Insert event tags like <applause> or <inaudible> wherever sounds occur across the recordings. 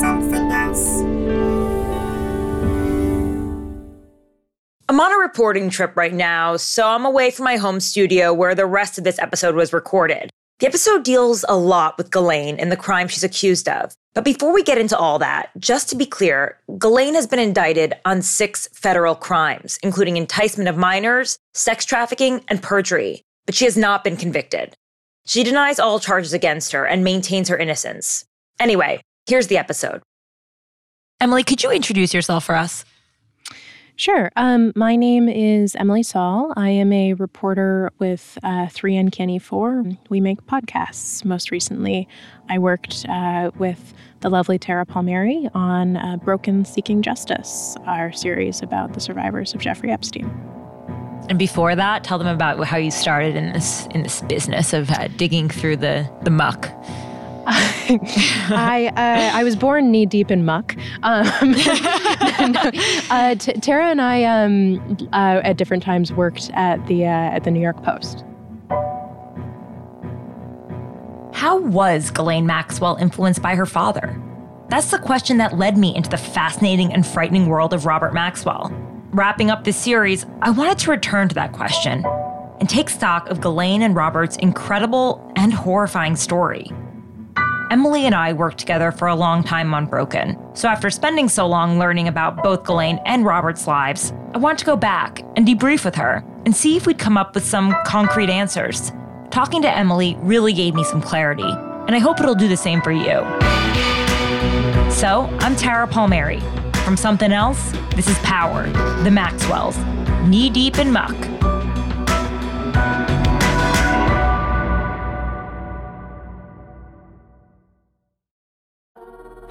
Something else. I'm on a reporting trip right now, so I'm away from my home studio where the rest of this episode was recorded. The episode deals a lot with Ghislaine and the crime she's accused of. But before we get into all that, just to be clear, Ghislaine has been indicted on six federal crimes, including enticement of minors, sex trafficking, and perjury. But she has not been convicted. She denies all charges against her and maintains her innocence. Anyway, here's the episode. Emily, could you introduce yourself for us? Sure. Um, my name is Emily Saul. I am a reporter with uh, 3 Uncanny 4. We make podcasts. Most recently, I worked uh, with the lovely Tara Palmieri on uh, Broken Seeking Justice, our series about the survivors of Jeffrey Epstein. And before that, tell them about how you started in this in this business of uh, digging through the the muck. <laughs> I uh, I was born knee deep in muck. Um, <laughs> uh, t- Tara and I um, uh, at different times worked at the uh, at the New York Post. How was Ghislaine Maxwell influenced by her father? That's the question that led me into the fascinating and frightening world of Robert Maxwell. Wrapping up this series, I wanted to return to that question and take stock of Ghislaine and Robert's incredible and horrifying story. Emily and I worked together for a long time on Broken, so after spending so long learning about both Ghislaine and Robert's lives, I want to go back and debrief with her and see if we'd come up with some concrete answers. Talking to Emily really gave me some clarity, and I hope it'll do the same for you. So, I'm Tara Palmieri. From Somethin' Else, this is Power, the Maxwells, knee deep in muck.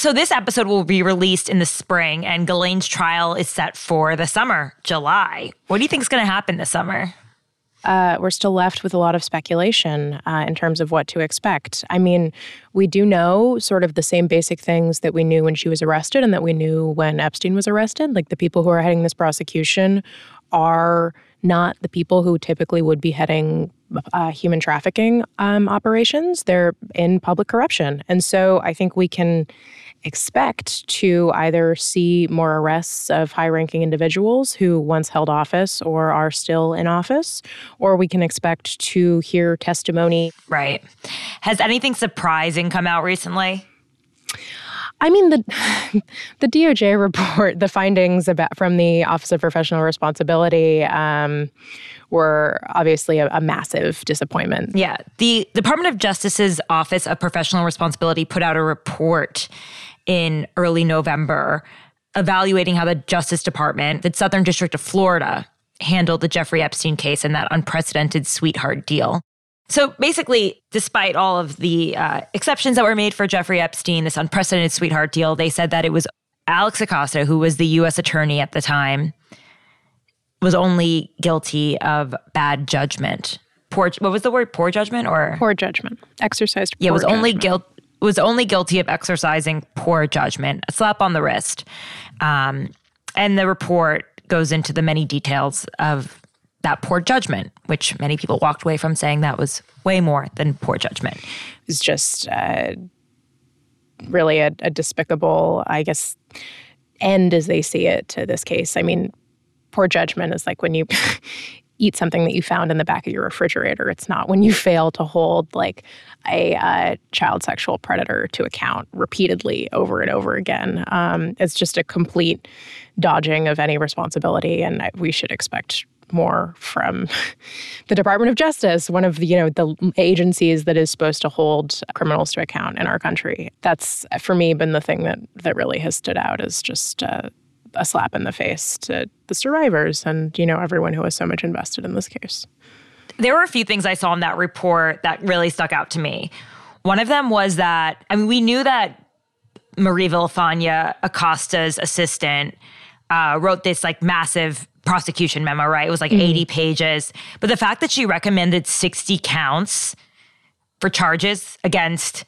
So this episode will be released in the spring, and Ghislaine's trial is set for the summer, July. What do you think is going to happen this summer? uh, we're still left with a lot of speculation uh, in terms of what to expect. I mean, we do know sort of the same basic things that we knew when she was arrested and that we knew when Epstein was arrested. Like the people who are heading this prosecution are not the people who typically would be heading uh, human trafficking um, operations. They're in public corruption. And so I think we can expect to either see more arrests of high ranking individuals who once held office or are still in office, or we can expect to hear testimony. Right. Has anything surprising come out recently? I mean the the DOJ report, the findings about from the Office of Professional Responsibility um, were obviously a, a, massive disappointment. Yeah, the Department of Justice's Office of Professional Responsibility put out a report in early November evaluating how the Justice Department, the Southern District of Florida, handled the Jeffrey Epstein case and that unprecedented sweetheart deal. So basically, despite all of the uh, exceptions that were made for Jeffrey Epstein, this unprecedented sweetheart deal, they said that it was Alex Acosta, who was the U.S. attorney at the time, was only guilty of bad judgment. Poor, what was the word? Poor judgment or poor judgment? Exercised. Yeah, it was judgment. only guilt was only guilty of exercising poor judgment, a slap on the wrist. Um, and the report goes into the many details of that poor judgment, which many people walked away from saying that was way more than poor judgment. It's just uh, really a, a despicable, I guess, end as they see it to this case. I mean, poor judgment is like when you <laughs> eat something that you found in the back of your refrigerator. It's not when you <laughs> fail to hold like a uh, child sexual predator to account repeatedly over and over again. Um, it's just a complete dodging of any responsibility, and we should expect more from <laughs> the Department of Justice, one of the, you know the agencies that is supposed to hold criminals to account in our country. That's for me been the thing that that really has stood out as just uh, a slap in the face to the survivors and you know everyone who was so much invested in this case. There were a few things I saw in that report that really stuck out to me. One of them was that I mean we knew that Marie Villafaña, Acosta's assistant, uh, wrote this like massive prosecution memo, right? It was like mm. 80 pages. But the fact that she recommended 60 counts for charges against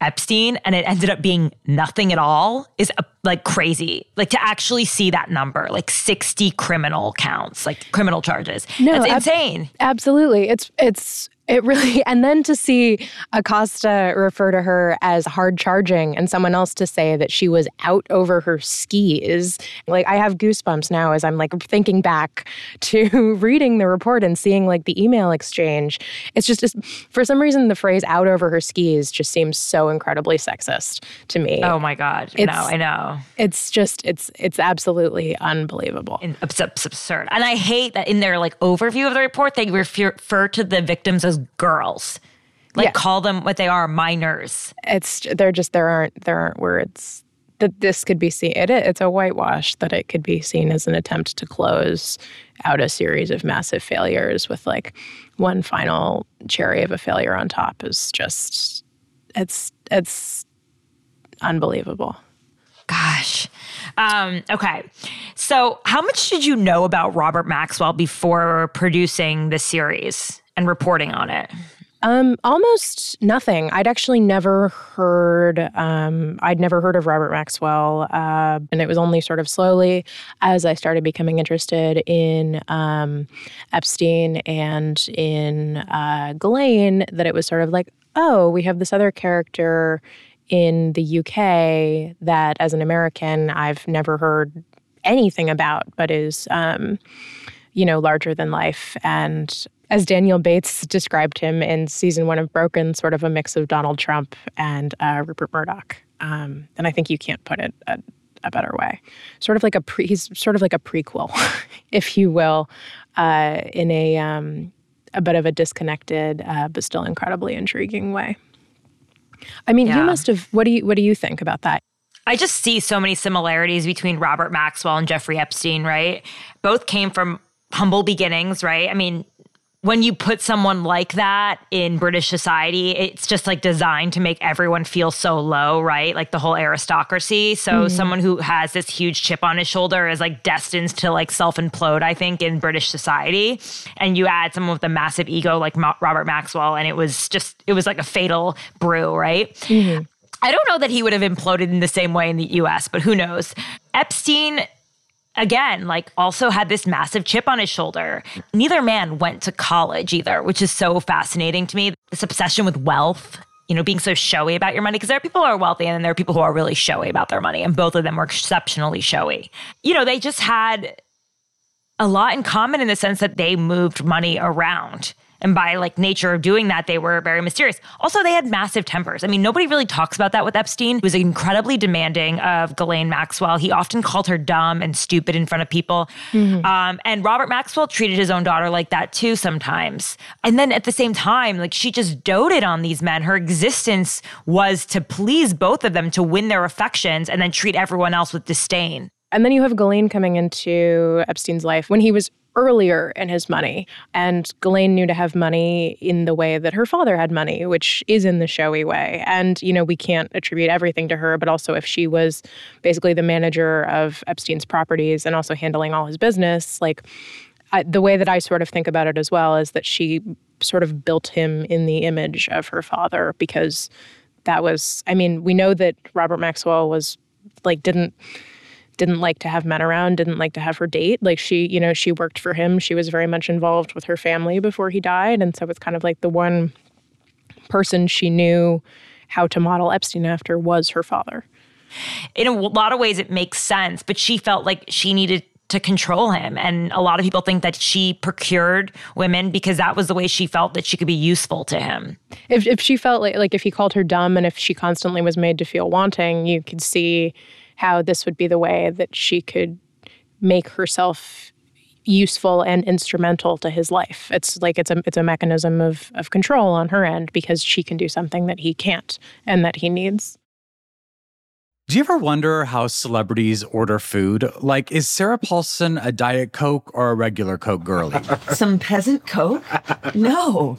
Epstein and it ended up being nothing at all is uh, like crazy. Like to actually see that number, like 60 criminal counts, like criminal charges. No, That's insane. Ab- absolutely. It's it's it really, <laughs> and then to see Acosta refer to her as hard charging and someone else to say that she was out over her skis. Like, I have goosebumps now as I'm like thinking back <laughs> to reading the report and seeing like the email exchange. It's just, for some reason, the phrase out over her skis just seems so incredibly sexist to me. Oh my God. It's, no, I know. It's just, it's, it's absolutely unbelievable. It's, absurd. And I hate that in their like overview of the report, they refer to the victims as girls. Like yeah. call them what they are, minors. It's they're just there aren't there aren't words that this could be seen. It, it's a whitewash that it could be seen as an attempt to close out a series of massive failures with like one final cherry of a failure on top is just it's it's unbelievable. Gosh. Um, okay. So, how much did you know about Robert Maxwell before producing the series? And reporting on it? Um, almost nothing. I'd actually never heard. Um, I'd never heard of Robert Maxwell, uh, and it was only sort of slowly as I started becoming interested in um, Epstein and in uh, Ghislaine that it was sort of like, oh, we have this other character in the UK that, as an American, I've never heard anything about, but is, um, you know, larger than life and as Daniel Bates described him in season one of Broken, sort of a mix of Donald Trump and uh, Rupert Murdoch. Um, and I think you can't put it a, a, better way. Sort of like a pre, he's sort of like a prequel, <laughs> if you will, uh, in a um, a bit of a disconnected uh, but still incredibly intriguing way. I mean, yeah. you must have. What do you What do you think about that? I just see so many similarities between Robert Maxwell and Jeffrey Epstein. Right, both came from humble beginnings. Right, I mean, when you put someone like that in British society, it's just like designed to make everyone feel so low, right? Like the whole aristocracy. So mm someone who has this huge chip on his shoulder is like destined to like self implode, I think, in British society. And you add someone with a massive ego like Ma- Robert Maxwell, and it was just, it was like a fatal brew, right? Mm-hmm. I don't know that he would have imploded in the same way in the US, but who knows? Epstein again, like also had this massive chip on his shoulder. Neither man went to college either, which is so fascinating to me. This obsession with wealth, you know, being so showy about your money, because there are people who are wealthy and then there are people who are really showy about their money, and both of them were exceptionally showy. You know, they just had a lot in common in the sense that they moved money around. And by like nature of doing that, they were very mysterious. Also, they had massive tempers. I mean, nobody really talks about that with Epstein. He was incredibly demanding of Ghislaine Maxwell. He often called her dumb and stupid in front of people. Mm-hmm. Um, and Robert Maxwell treated his own daughter like that too sometimes. And then at the same time, like she just doted on these men. Her existence was to please both of them, to win their affections, and then treat everyone else with disdain. And then you have Ghislaine coming into Epstein's life when he was earlier in his money. And Ghislaine knew to have money in the way that her father had money, which is in the showy way. And, you know, we can't attribute everything to her, but also if she was basically the manager of Epstein's properties and also handling all his business, like I, the way that I sort of think about it as well is that she sort of built him in the image of her father because that was, I mean, we know that Robert Maxwell was like, didn't didn't like to have men around, didn't like to have her date. Like she, you know, she worked for him. She was very much involved with her family before he died. And so it's kind of like the one person she knew how to model Epstein after was her father. In a lot of ways, it makes sense, but she felt like she needed to control him. And a lot of people think that she procured women because that was the way she felt that she could be useful to him. If if she felt like like if he called her dumb and if she constantly was made to feel wanting, you could see how this would be the way that she could make herself useful and instrumental to his life. It's like it's a it's a mechanism of of control on her end because she can do something that he can't and that he needs. Do you ever wonder how celebrities order food? Like, is Sarah Paulson a Diet Coke or a regular Coke girlie? <laughs> Some peasant Coke? No.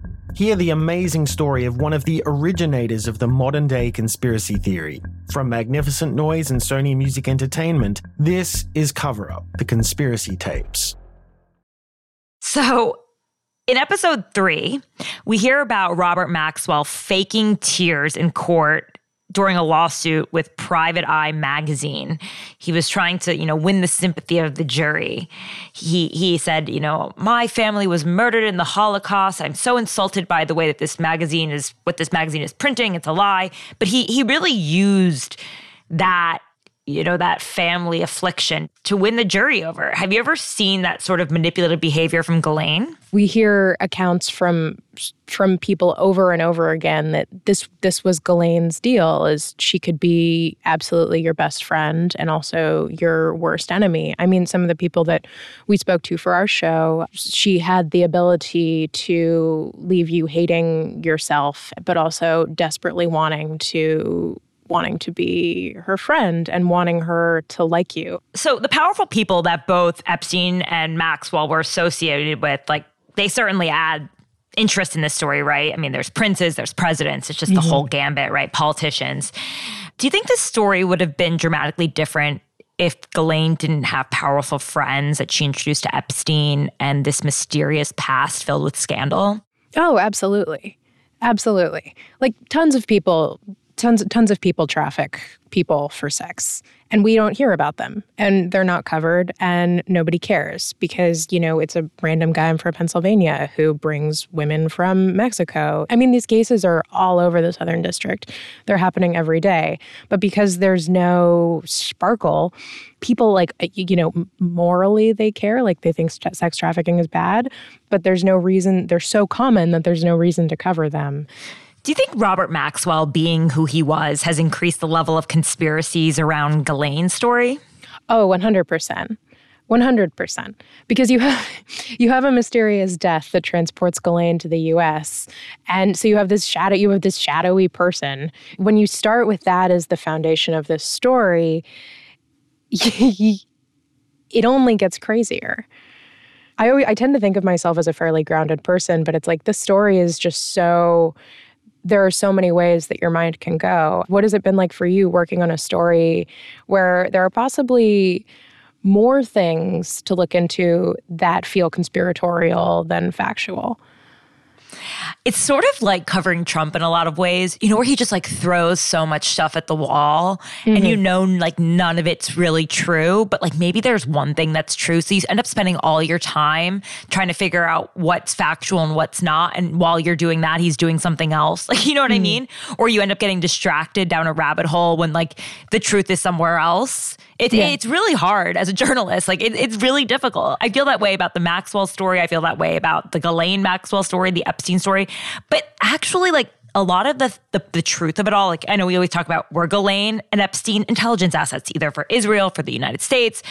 Hear the amazing story of one of the originators of the modern day conspiracy theory. From Magnificent Noise and Sony Music Entertainment, this is Cover Up The Conspiracy Tapes. So, in episode three, we hear about Robert Maxwell faking tears in court during a lawsuit with Private Eye magazine. He was trying to, you know, win the sympathy of the jury. He he said, you know, my family was murdered in the Holocaust. I'm so insulted by the way that this magazine is what this magazine is printing. It's a lie. But he he really used that you know, that family affliction to win the jury over. Have you ever seen that sort of manipulative behavior from Ghislaine? We hear accounts from from people over and over again that this this was Ghislaine's deal is she could be absolutely your best friend and also your worst enemy. I mean, some of the people that we spoke to for our show, she had the ability to leave you hating yourself, but also desperately wanting to wanting to be her friend and wanting her to like you. So the powerful people that both Epstein and Maxwell were associated with, like they certainly add interest in this story, right? I mean, there's princes, there's presidents, it's just mm-hmm. the whole gambit, right? Politicians. Do you think this story would have been dramatically different if Ghislaine didn't have powerful friends that she introduced to Epstein and this mysterious past filled with scandal? Oh, absolutely. Absolutely. Like tons of people tons tons of people traffic people for sex and we don't hear about them and they're not covered and nobody cares because you know it's a random guy from Pennsylvania who brings women from Mexico. I mean these cases are all over the southern district. They're happening every day. But because there's no sparkle, people like uh, you know morally they care like they think sex trafficking is bad, but there's no reason they're so common that there's no reason to cover them. Do you think Robert Maxwell, being who he was, has increased the level of conspiracies around Ghislaine's story? Oh, 100%. 100% because you have you have a mysterious death that transports Ghislaine to the US and so you have this shadow you have this shadowy person when you start with that as the foundation of this story <laughs> it only gets crazier I always, I tend to think of myself as a fairly grounded person but it's like this story is just so there are so many ways that your mind can go. What has it been like for you working on a story where there are possibly more things to look into that feel conspiratorial than factual? It's sort of like covering Trump in a lot of ways, you know, where he just like throws so much stuff at the wall mm-hmm. and you mm-hmm. know, like none of it's really true, but like maybe there's one thing that's true. So you end up spending all your time trying to figure out what's factual and what's not. And while you're doing that, he's doing something else. <laughs> Like, you know what mm-hmm. I mean? Or you end up getting distracted down a rabbit hole when like the truth is somewhere else. It, yeah. It's really hard as a journalist. Like it, it's really difficult. I feel that way about the Maxwell story. I feel that way about the Ghislaine Maxwell story, the Epstein story. But actually, like a lot of the, the, the truth of it all, like I know we always talk about were Ghislaine and Epstein intelligence assets, either for Israel, for the United States.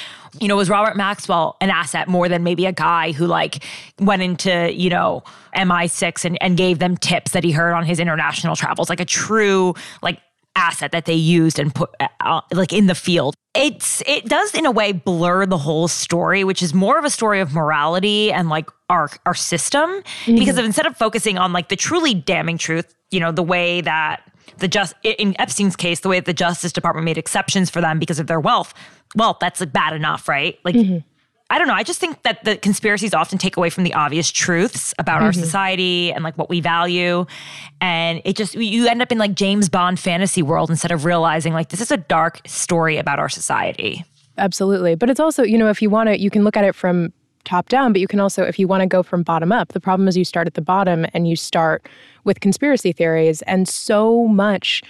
You know, was Robert Maxwell an asset more than maybe a guy who like went into, you know, MI6 and, and gave them tips that he heard on his international travels, like a true, like asset that they used and put uh, like in the field. It's it does in a way blur the whole story, which is more of a story of morality and like our our system mm-hmm. because of instead of focusing on like the truly damning truth, you know, the way that the just in Epstein's case, the way that the Justice Department made exceptions for them because of their wealth. Well, that's like bad enough, right? Like mm-hmm. I don't know. I just think that the conspiracies often take away from the obvious truths about mm-hmm. our society and like what we value. And it just, you end up in like James Bond fantasy world instead of realizing like this is a dark story about our society. Absolutely. But it's also, you know, if you want to, you can look at it from top down, but you can also, if you want to go from bottom up, the problem is you start at the bottom and you start with conspiracy theories. And so much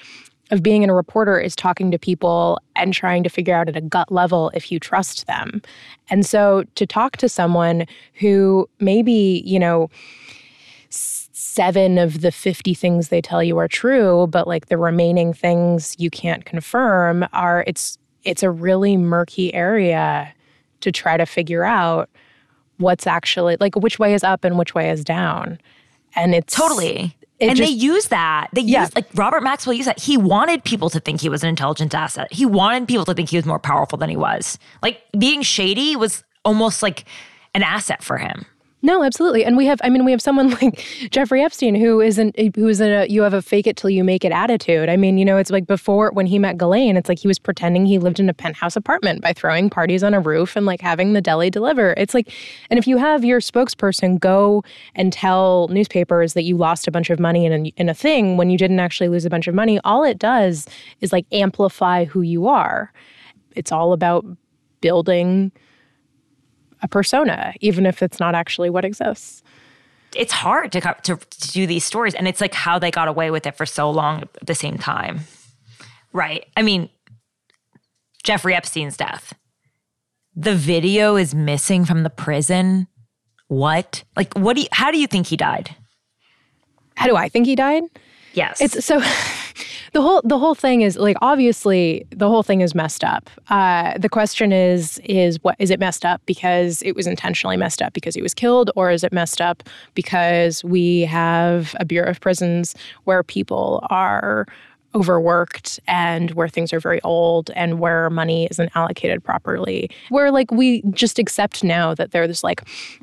of being a reporter is talking to people and trying to figure out at a gut level if you trust them. And so to talk to someone who maybe, you know, seven of the 50 things they tell you are true, but like the remaining things you can't confirm are it's it's a really murky area to try to figure out what's actually like which way is up and which way is down. And it's totally and just, they use that. They yeah. use like Robert Maxwell used that. He wanted people to think he was an intelligence asset. He wanted people to think he was more powerful than he was. Like being shady was almost like an asset for him. No, absolutely. And we have, I mean, we have someone <laughs> like Jeffrey Epstein who isn't, eh, who is in a, you have a fake it till you make it attitude. I mean, you know, it's like before when he met Ghislaine, it's like he was pretending he lived in a penthouse apartment by throwing parties on a roof and like having the deli deliver. It's like, and if you have your spokesperson go and tell newspapers that you lost a bunch of money in a, in a thing when you didn't actually lose a bunch of money, all it does is like amplify who you are. It's all about building a persona, even if it's not actually what exists. It's hard to, to, to do these stories, and it's like how they got away with it for so long at the same time. Right. I mean, Jeffrey Epstein's death. The video is missing from the prison. What? Like, what do you, how do you think he died? How do I think he died? Yes. It's so the whole the whole thing is like obviously the whole thing is messed up. Uh, the question is is what is it messed up because it was intentionally messed up because he was killed, or is it messed up because we have a Bureau of Prisons where people are overworked and where things are very old and where money isn't allocated properly. Where like we just accept now that there's like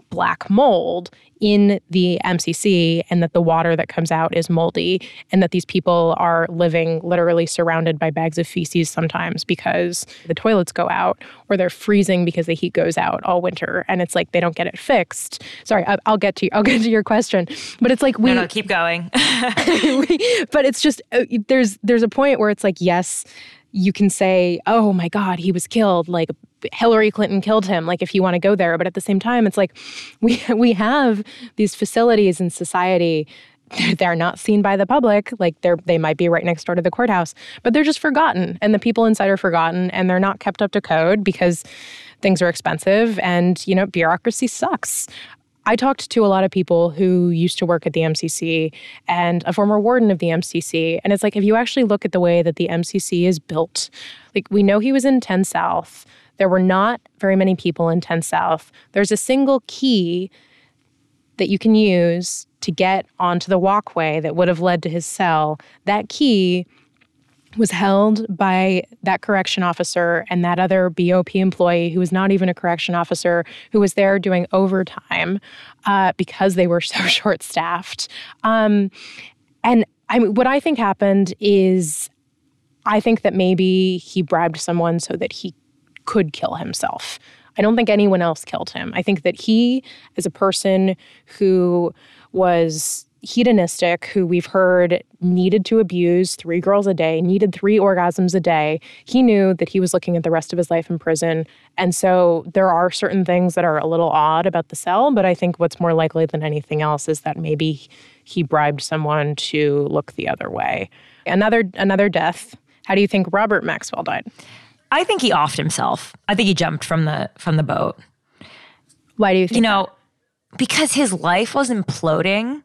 black mold in the MCC and that the water that comes out is moldy and that these people are living literally surrounded by bags of feces sometimes because the toilets go out or they're freezing because the heat goes out all winter and it's like they don't get it fixed. Sorry, I'll get to you. I'll get to your question, but it's like we no, no keep going. <laughs> <laughs> but it's just uh, there's there's a point where it's like yes, you can say, oh my God, he was killed. Like Hillary Clinton killed him, like if you want to go there. But at the same time, it's like we <laughs> we have these facilities in society. <laughs> They're not seen by the public, like they're they might be right next door to the courthouse, but they're just forgotten. And the people inside are forgotten and they're not kept up to code because things are expensive and you know bureaucracy sucks I talked to a lot of people who used to work at the MCC and a former warden of the MCC. And it's like, if you actually look at the way that the MCC is built, like we know he was in 10 South. There were not very many people in 10 South. There's a single key that you can use to get onto the walkway that would have led to his cell. That key was held by that correction officer and that other BOP employee who was not even a correction officer, who was there doing overtime uh, because they were <laughs> so short staffed. Um, and I mean, what I think happened is I think that maybe he bribed someone so that he could kill himself. I don't think anyone else killed him. I think that he, as a person who was hedonistic who we've heard needed to abuse three girls a day, needed three orgasms a day. He knew that he was looking at the rest of his life in prison. And so there are certain things that are a little odd about the cell, but I think what's more likely than anything else is that maybe he bribed someone to look the other way. Another another death. How do you think Robert Maxwell died? I think he offed himself. I think he jumped from the from the boat. Why do you think You know, that? because his life was imploding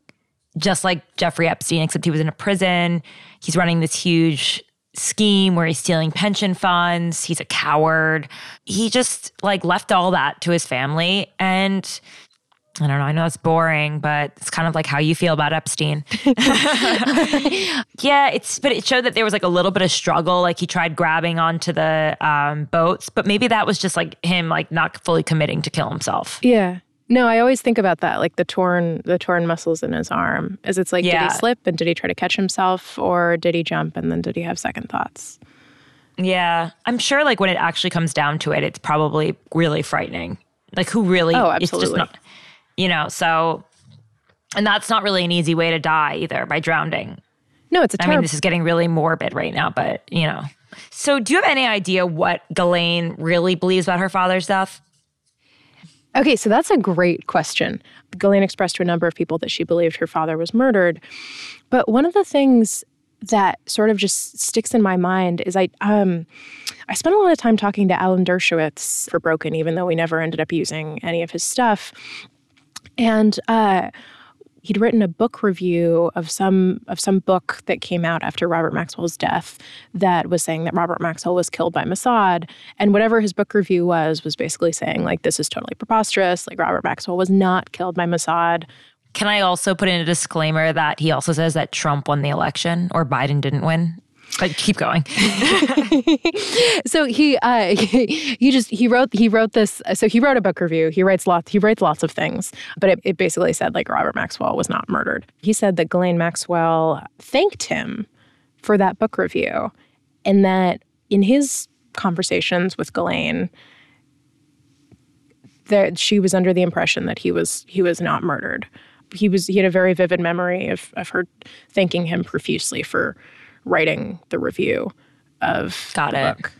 just like Jeffrey Epstein, except he was in a prison. He's running this huge scheme where he's stealing pension funds. He's a coward. He just like left all that to his family and I don't know. I know it's boring, but it's kind of like how you feel about Epstein. <laughs> <laughs> yeah, it's but it showed that there was like a little bit of struggle. Like he tried grabbing onto the um, boats, but maybe that was just like him like not fully committing to kill himself. Yeah. No, I always think about that, like the torn the torn muscles in his arm. Is it's like Yeah. did he slip and did he try to catch himself or did he jump and then did he have second thoughts? Yeah, I'm sure like when it actually comes down to it, it's probably really frightening. Like who really? Oh, It's just absolutely. not, you know. So, and that's not really an easy way to die either by drowning. No, it's a I terrible I mean, this is getting really morbid right now, but you know. So, do you have any idea what Ghislaine really believes about her father's death? Okay, so that's a great question. Ghislaine expressed to a number of people that she believed her father was murdered. But one of the things that sort of just sticks in my mind is I um I spent a lot of time talking to Alan Dershowitz for Broken, even though we never ended up using any of his stuff. And uh he'd written a book review of some of some book that came out after Robert Maxwell's death that was saying that Robert Maxwell was killed by Mossad. And whatever his book review was was basically saying like this is totally preposterous. Like Robert Maxwell was not killed by Mossad. Can I also put in a disclaimer that he also says that Trump won the election or Biden didn't win? But keep going. <laughs> so he uh <laughs> he, just he wrote he wrote this so he wrote a book review. He writes lots he writes lots of things but it, it basically said like robert maxwell was not murdered. He said that ghislaine maxwell thanked him for that book review and that in his conversations with ghislaine that she was under the impression that he was he was not murdered. He was he had a very vivid memory of of her thanking him profusely for writing the review of Got the it. book.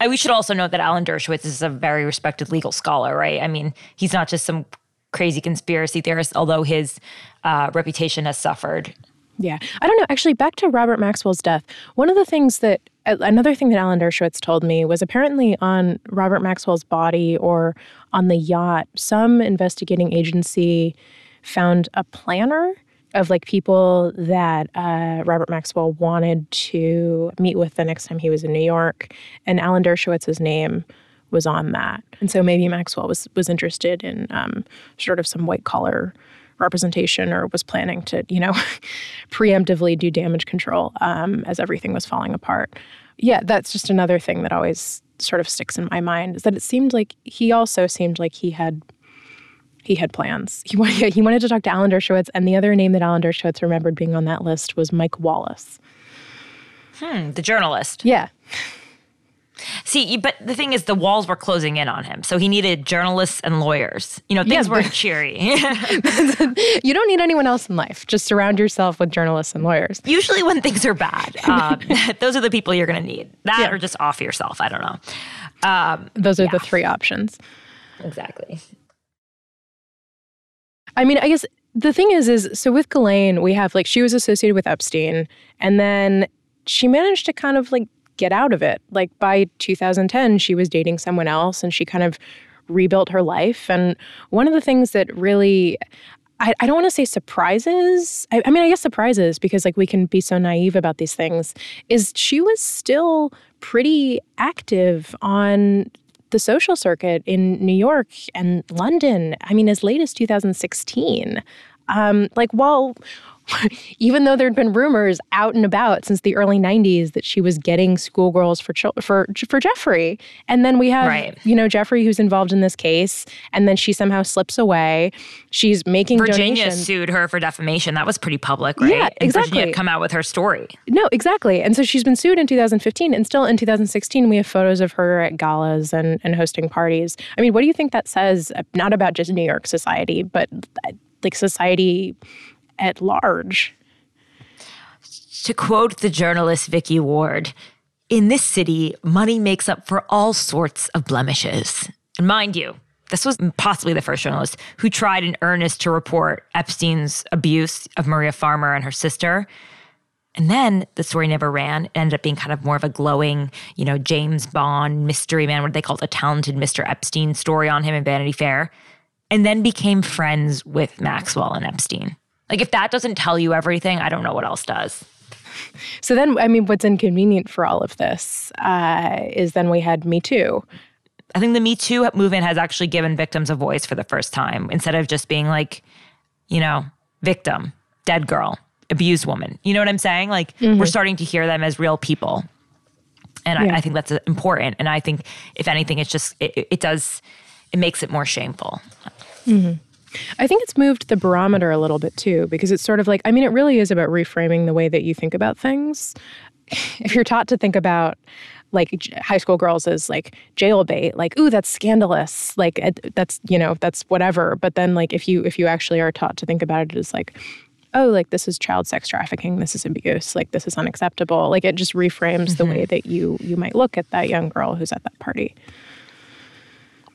Uh, we should also note that Alan Dershowitz is a very respected legal scholar, right? I mean, he's not just some crazy conspiracy theorist, although his uh, reputation has suffered. Yeah. I don't know. Actually, back to Robert Maxwell's death, one of the things that, another thing that Alan Dershowitz told me was apparently on Robert Maxwell's body or on the yacht, some investigating agency found a planner of like people that uh, Robert Maxwell wanted to meet with the next time he was in New York. And Alan Dershowitz's name was on that. And so maybe Maxwell was was interested in um, sort of some white collar representation or was planning to, you know, <laughs> preemptively do damage control um, as everything was falling apart. Yeah, that's just another thing that always sort of sticks in my mind is that it seemed like he also seemed like he had he had plans. He wanted, <laughs> he wanted to talk to Alan Dershowitz, and the other name that Alan Dershowitz remembered being on that list was Mike Wallace. Hmm, the journalist. Yeah. See, but the thing is, the walls were closing in on him. So he needed journalists and lawyers. You know, things Yeah, weren't cheery. <laughs> <laughs> you don't need anyone else in life. Just surround yourself with journalists and lawyers. Usually, when things are bad, um, those are the people you're going to need. That Yeah. or just off yourself. I don't know. Um, Those are the three options. exactly. I mean, I guess the thing is, is so with Ghislaine, we have like she was associated with Epstein, and then she managed to kind of like get out of it. Like by 2010, she was dating someone else, and she kind of rebuilt her life. And one of the things that really I, I don't want to say surprises. I, I mean, I guess surprises because like we can be so naive about these things. Is she was still pretty active on the social circuit in New York and London. I mean, as late as 2016. Um, like, while <laughs> even though there'd been rumors out and about since the early 90s that she was getting schoolgirls for for for Jeffrey, and then we have Right. you know Jeffrey who's involved in this case, and then she somehow slips away. She's making Virginia donations. sued her for defamation. That was pretty public, right? Yeah, And Virginia exactly. had come out with her story. No, exactly. And so she's been sued in 2015, and still in 2016, we have photos of her at galas and, and hosting parties. I mean, what do you think that says, uh, not about just New York society, but uh, like society at large? To quote the journalist Vicky Ward, in this city, money makes up for all sorts of blemishes. And mind you, this was possibly the first journalist who tried in earnest to report Epstein's abuse of Maria Farmer and her sister. And then the story never ran. It ended up being kind of more of a glowing, you know, James Bond mystery man, what they called a talented Mr. Epstein story on him in Vanity Fair. And then became friends with Maxwell and Epstein. Like, if that doesn't tell you everything, I don't know what else does. So then, I mean, what's inconvenient for all of this uh, is then we had Me Too. I think the Me Too movement has actually given victims a voice for the first time instead of just being like, you know, victim, dead girl, abused woman. You know what I'm saying? Like Mm-hmm. we're starting to hear them as real people. And Yeah. I, I think that's important. And I think, if anything, it's just, it, it- it does, it makes it more shameful. I think it's moved the barometer a little bit too, because it's sort of like, I mean, it really is about reframing the way that you think about things. <laughs> If you're taught to think about like j- high school girls as like jail bait, like, ooh, that's scandalous, like it- that's, you know, that's whatever. But then like if you if you actually are taught to think about it as like, oh, like this is child sex trafficking, this is abuse, like this is unacceptable. Like it just reframes the mm-hmm. way that you you might look at that young girl who's at that party.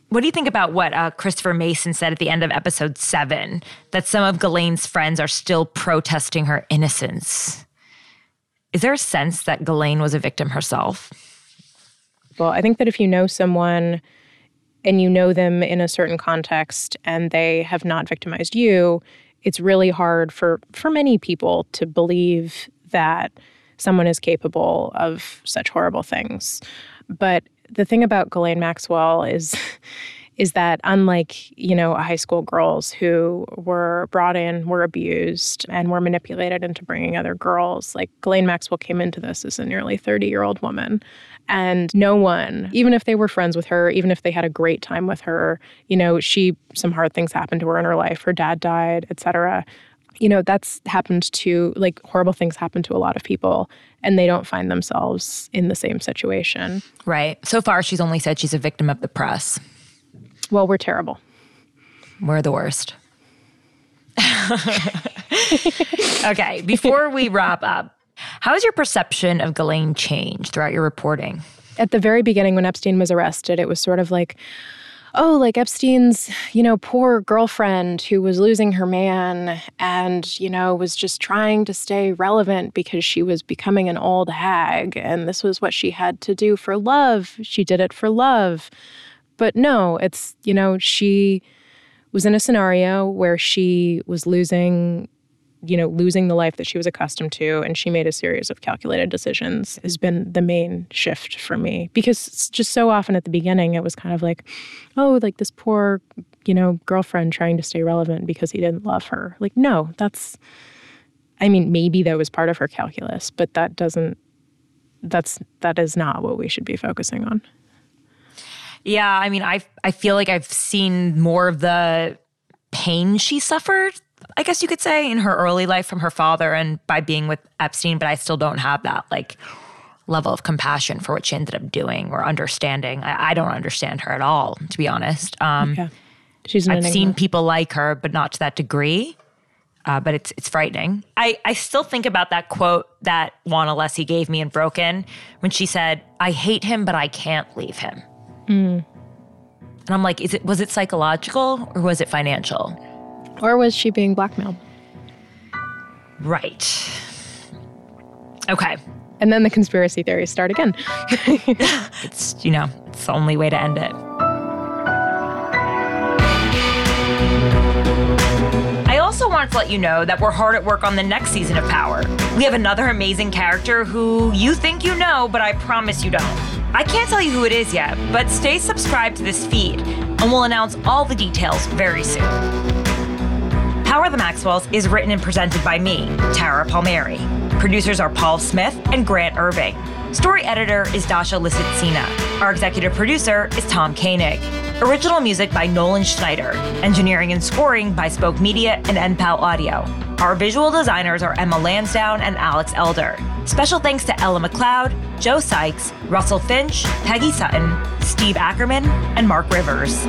What do you think about what uh, Christopher Mason said at the end of episode seven that some of Ghislaine's friends are still protesting her innocence? Is there a sense that Ghislaine was a victim herself? Well, I think that if you know someone and you know them in a certain context and they have not victimized you, it's really hard for for many people to believe that someone is capable of such horrible things. But the thing about Ghislaine Maxwell is <laughs> is that unlike, you know, high school girls who were brought in, were abused, and were manipulated into bringing other girls, like Ghislaine Maxwell came into this as a nearly 30 year old woman. And no one, even if they were friends with her, even if they had a great time with her, you know, she, some hard things happened to her in her life. Her dad died, et cetera. You know, that's happened to, like, horrible things happen to a lot of people, and they don't find themselves in the same situation. Right. So far, she's only said she's a victim of the press. Well, we're terrible. We're the worst. <laughs> okay, before we wrap up, how has your perception of Ghislaine changed throughout your reporting? at the very beginning when Epstein was arrested, it was sort of like, oh, like Epstein's, you know, poor girlfriend who was losing her man and, you know, was just trying to stay relevant because she was becoming an old hag. And this was what she had to do for love. She did it for love. But no, it's, you know, she was in a scenario where she was losing you know, losing the life that she was accustomed to, and she made a series of calculated decisions has been the main shift for me. Because just so often at the beginning, it was kind of like, oh, like this poor, you know, girlfriend trying to stay relevant because he didn't love her. Like, no, that's, I mean, maybe that was part of her calculus, but that doesn't, that's, that is not what we should be focusing on. Yeah, I mean, I I feel like I've seen more of the pain she suffered, I guess you could say, in her early life from her father and by being with Epstein, but I still don't have that like level of compassion for what she ended up doing or understanding. I, I don't understand her at all, to be honest. Um, Okay. She's I've enigma. seen people like her, but not to that degree. Uh, but it's it's frightening. I, I still think about that quote that Juan Alessi gave me in Broken when she said, "I hate him, but I can't leave him." Mm. And I'm like, is it was it psychological or was it financial? Or was she being blackmailed? Right. Okay. And then the conspiracy theories start again. <laughs> <laughs> It's you know, it's the only way to end it. I also wanted to let you know that we're hard at work on the next season of Power. We have another amazing character who you think you know, but I promise you don't. I can't tell you who it is yet, but stay subscribed to this feed, and we'll announce all the details very soon. Power the Maxwells is written and presented by me, Tara Palmieri. Producers are Paul Smith and Grant Irving. Story editor is Dasha Lisitsina. Our executive producer is Tom Koenig. Original music by Nolan Schneider. Engineering and scoring by Spoke Media and NPAL Audio. Our visual designers are Emma Lansdowne and Alex Elder. Special thanks to Ella McLeod, Joe Sykes, Russell Finch, Peggy Sutton, Steve Ackerman, and Mark Rivers.